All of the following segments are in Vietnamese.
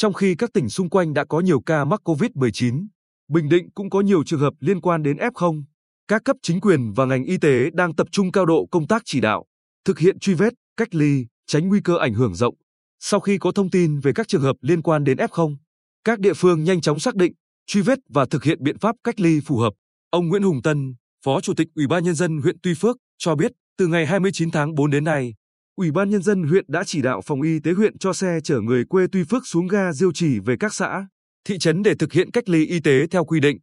Trong khi các tỉnh xung quanh đã có nhiều ca mắc COVID-19, Bình Định cũng có nhiều trường hợp liên quan đến F0. Các cấp chính quyền và ngành y tế đang tập trung cao độ công tác chỉ đạo, thực hiện truy vết, cách ly, tránh nguy cơ ảnh hưởng rộng. Sau khi có thông tin về các trường hợp liên quan đến F0, các địa phương nhanh chóng xác định, truy vết và thực hiện biện pháp cách ly phù hợp. Ông Nguyễn Hùng Tân, Phó Chủ tịch Ủy ban nhân dân huyện Tuy Phước cho biết, từ ngày 29 tháng 4 đến nay, Ủy ban nhân dân huyện đã chỉ đạo phòng y tế huyện cho xe chở người quê Tuy Phước xuống ga Diêu Trì về các xã, thị trấn để thực hiện cách ly y tế theo quy định,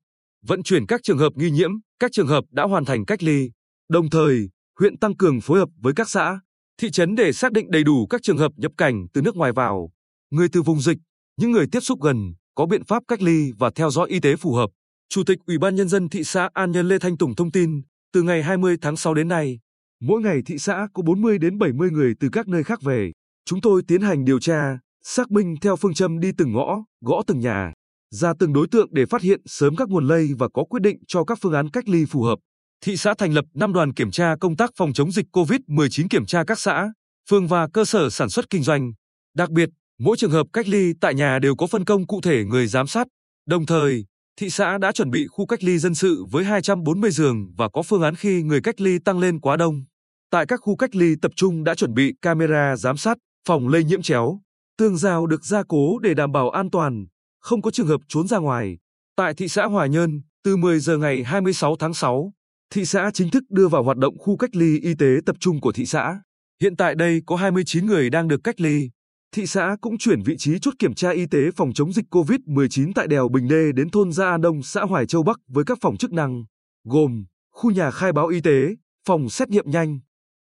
vận chuyển các trường hợp nghi nhiễm, các trường hợp đã hoàn thành cách ly. Đồng thời, huyện tăng cường phối hợp với các xã, thị trấn để xác định đầy đủ các trường hợp nhập cảnh từ nước ngoài vào, người từ vùng dịch, những người tiếp xúc gần, có biện pháp cách ly và theo dõi y tế phù hợp. Chủ tịch Ủy ban nhân dân thị xã An Nhân Lê Thanh Tùng thông tin, từ ngày 20 tháng 6 đến nay, mỗi ngày thị xã có 40 đến 70 người từ các nơi khác về. Chúng tôi tiến hành điều tra, xác minh theo phương châm đi từng ngõ, gõ từng nhà, ra từng đối tượng để phát hiện sớm các nguồn lây và có quyết định cho các phương án cách ly phù hợp. Thị xã thành lập 5 đoàn kiểm tra công tác phòng chống dịch COVID-19 kiểm tra các xã, phường và cơ sở sản xuất kinh doanh. Đặc biệt, mỗi trường hợp cách ly tại nhà đều có phân công cụ thể người giám sát. Đồng thời, thị xã đã chuẩn bị khu cách ly dân sự với 240 giường và có phương án khi người cách ly tăng lên quá đông. Tại các khu cách ly tập trung đã chuẩn bị camera giám sát, phòng lây nhiễm chéo, tường rào được gia cố để đảm bảo an toàn, không có trường hợp trốn ra ngoài. Tại thị xã Hòa Nhơn, từ 10 giờ ngày 26 tháng 6, thị xã chính thức đưa vào hoạt động khu cách ly y tế tập trung của thị xã. Hiện tại đây có 29 người đang được cách ly. Thị xã cũng chuyển vị trí chốt kiểm tra y tế phòng chống dịch COVID-19 tại đèo Bình Đê đến thôn Gia An Đông, xã Hoài Châu Bắc với các phòng chức năng, gồm khu nhà khai báo y tế, phòng xét nghiệm nhanh,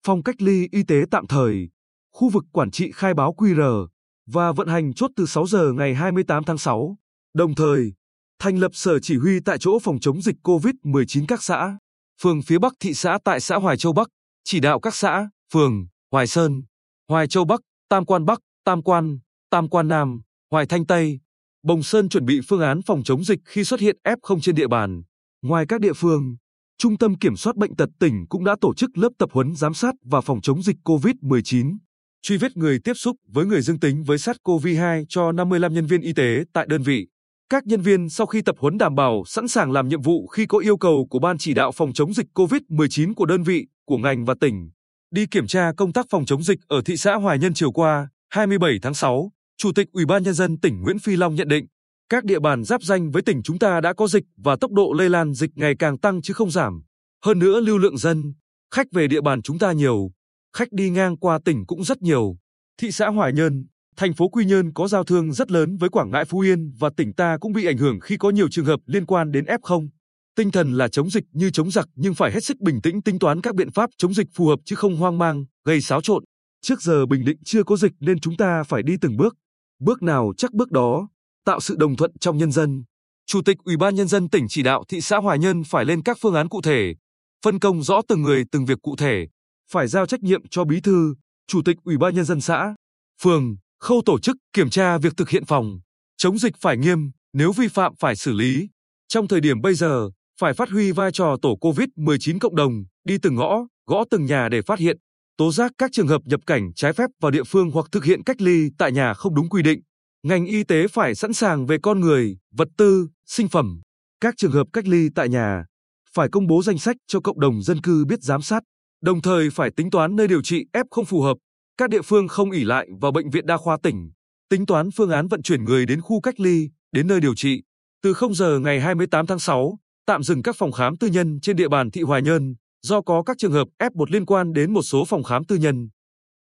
phòng cách ly y tế tạm thời, khu vực quản trị khai báo QR và vận hành chốt từ 6 giờ ngày 28 tháng 6. Đồng thời, thành lập sở chỉ huy tại chỗ phòng chống dịch COVID-19 các xã, phường phía Bắc thị xã tại xã Hoài Châu Bắc, chỉ đạo các xã, phường, Hoài Sơn, Hoài Châu Bắc, Tam Quan Bắc, Tam Quan, Tam Quan Nam, Hoài Thanh Tây, Bồng Sơn chuẩn bị phương án phòng chống dịch khi xuất hiện F0 trên địa bàn. Ngoài các địa phương, Trung tâm Kiểm soát Bệnh tật tỉnh cũng đã tổ chức lớp tập huấn giám sát và phòng chống dịch COVID-19, truy vết người tiếp xúc với người dương tính với SARS-CoV-2 cho 55 nhân viên y tế tại đơn vị. Các nhân viên sau khi tập huấn đảm bảo sẵn sàng làm nhiệm vụ khi có yêu cầu của Ban chỉ đạo phòng chống dịch COVID-19 của đơn vị, của ngành và tỉnh. Đi kiểm tra công tác phòng chống dịch ở thị xã Hoài Nhân chiều qua, 27 tháng 6, Chủ tịch Ủy ban nhân dân tỉnh Nguyễn Phi Long nhận định, các địa bàn giáp danh với tỉnh chúng ta đã có dịch và tốc độ lây lan dịch ngày càng tăng chứ không giảm. Hơn nữa lưu lượng dân, khách về địa bàn chúng ta nhiều, khách đi ngang qua tỉnh cũng rất nhiều. Thị xã Hoài Nhơn, thành phố Quy Nhơn có giao thương rất lớn với Quảng Ngãi Phú Yên và tỉnh ta cũng bị ảnh hưởng khi có nhiều trường hợp liên quan đến F0. Tinh thần là chống dịch như chống giặc nhưng phải hết sức bình tĩnh tính toán các biện pháp chống dịch phù hợp chứ không hoang mang, gây xáo trộn. Trước giờ Bình Định chưa có dịch nên chúng ta phải đi từng bước. Bước nào chắc bước đó, tạo sự đồng thuận trong nhân dân. Chủ tịch Ủy ban nhân dân tỉnh chỉ đạo thị xã Hoài Nhân phải lên các phương án cụ thể, phân công rõ từng người từng việc cụ thể, phải giao trách nhiệm cho bí thư, chủ tịch Ủy ban nhân dân xã, phường, khâu tổ chức kiểm tra việc thực hiện phòng chống dịch phải nghiêm, nếu vi phạm phải xử lý. Trong thời điểm bây giờ, phải phát huy vai trò tổ COVID-19 cộng đồng, đi từng ngõ, gõ từng nhà để phát hiện, tố giác các trường hợp nhập cảnh trái phép vào địa phương hoặc thực hiện cách ly tại nhà không đúng quy định. Ngành y tế phải sẵn sàng về con người, vật tư, sinh phẩm. Các trường hợp cách ly tại nhà phải công bố danh sách cho cộng đồng dân cư biết giám sát, đồng thời phải tính toán nơi điều trị F không phù hợp. Các địa phương không ỉ lại vào bệnh viện đa khoa tỉnh, tính toán phương án vận chuyển người đến khu cách ly, đến nơi điều trị. Từ 0 giờ ngày 28 tháng 6, tạm dừng các phòng khám tư nhân trên địa bàn thị Hoài Nhơn do có các trường hợp F1 liên quan đến một số phòng khám tư nhân.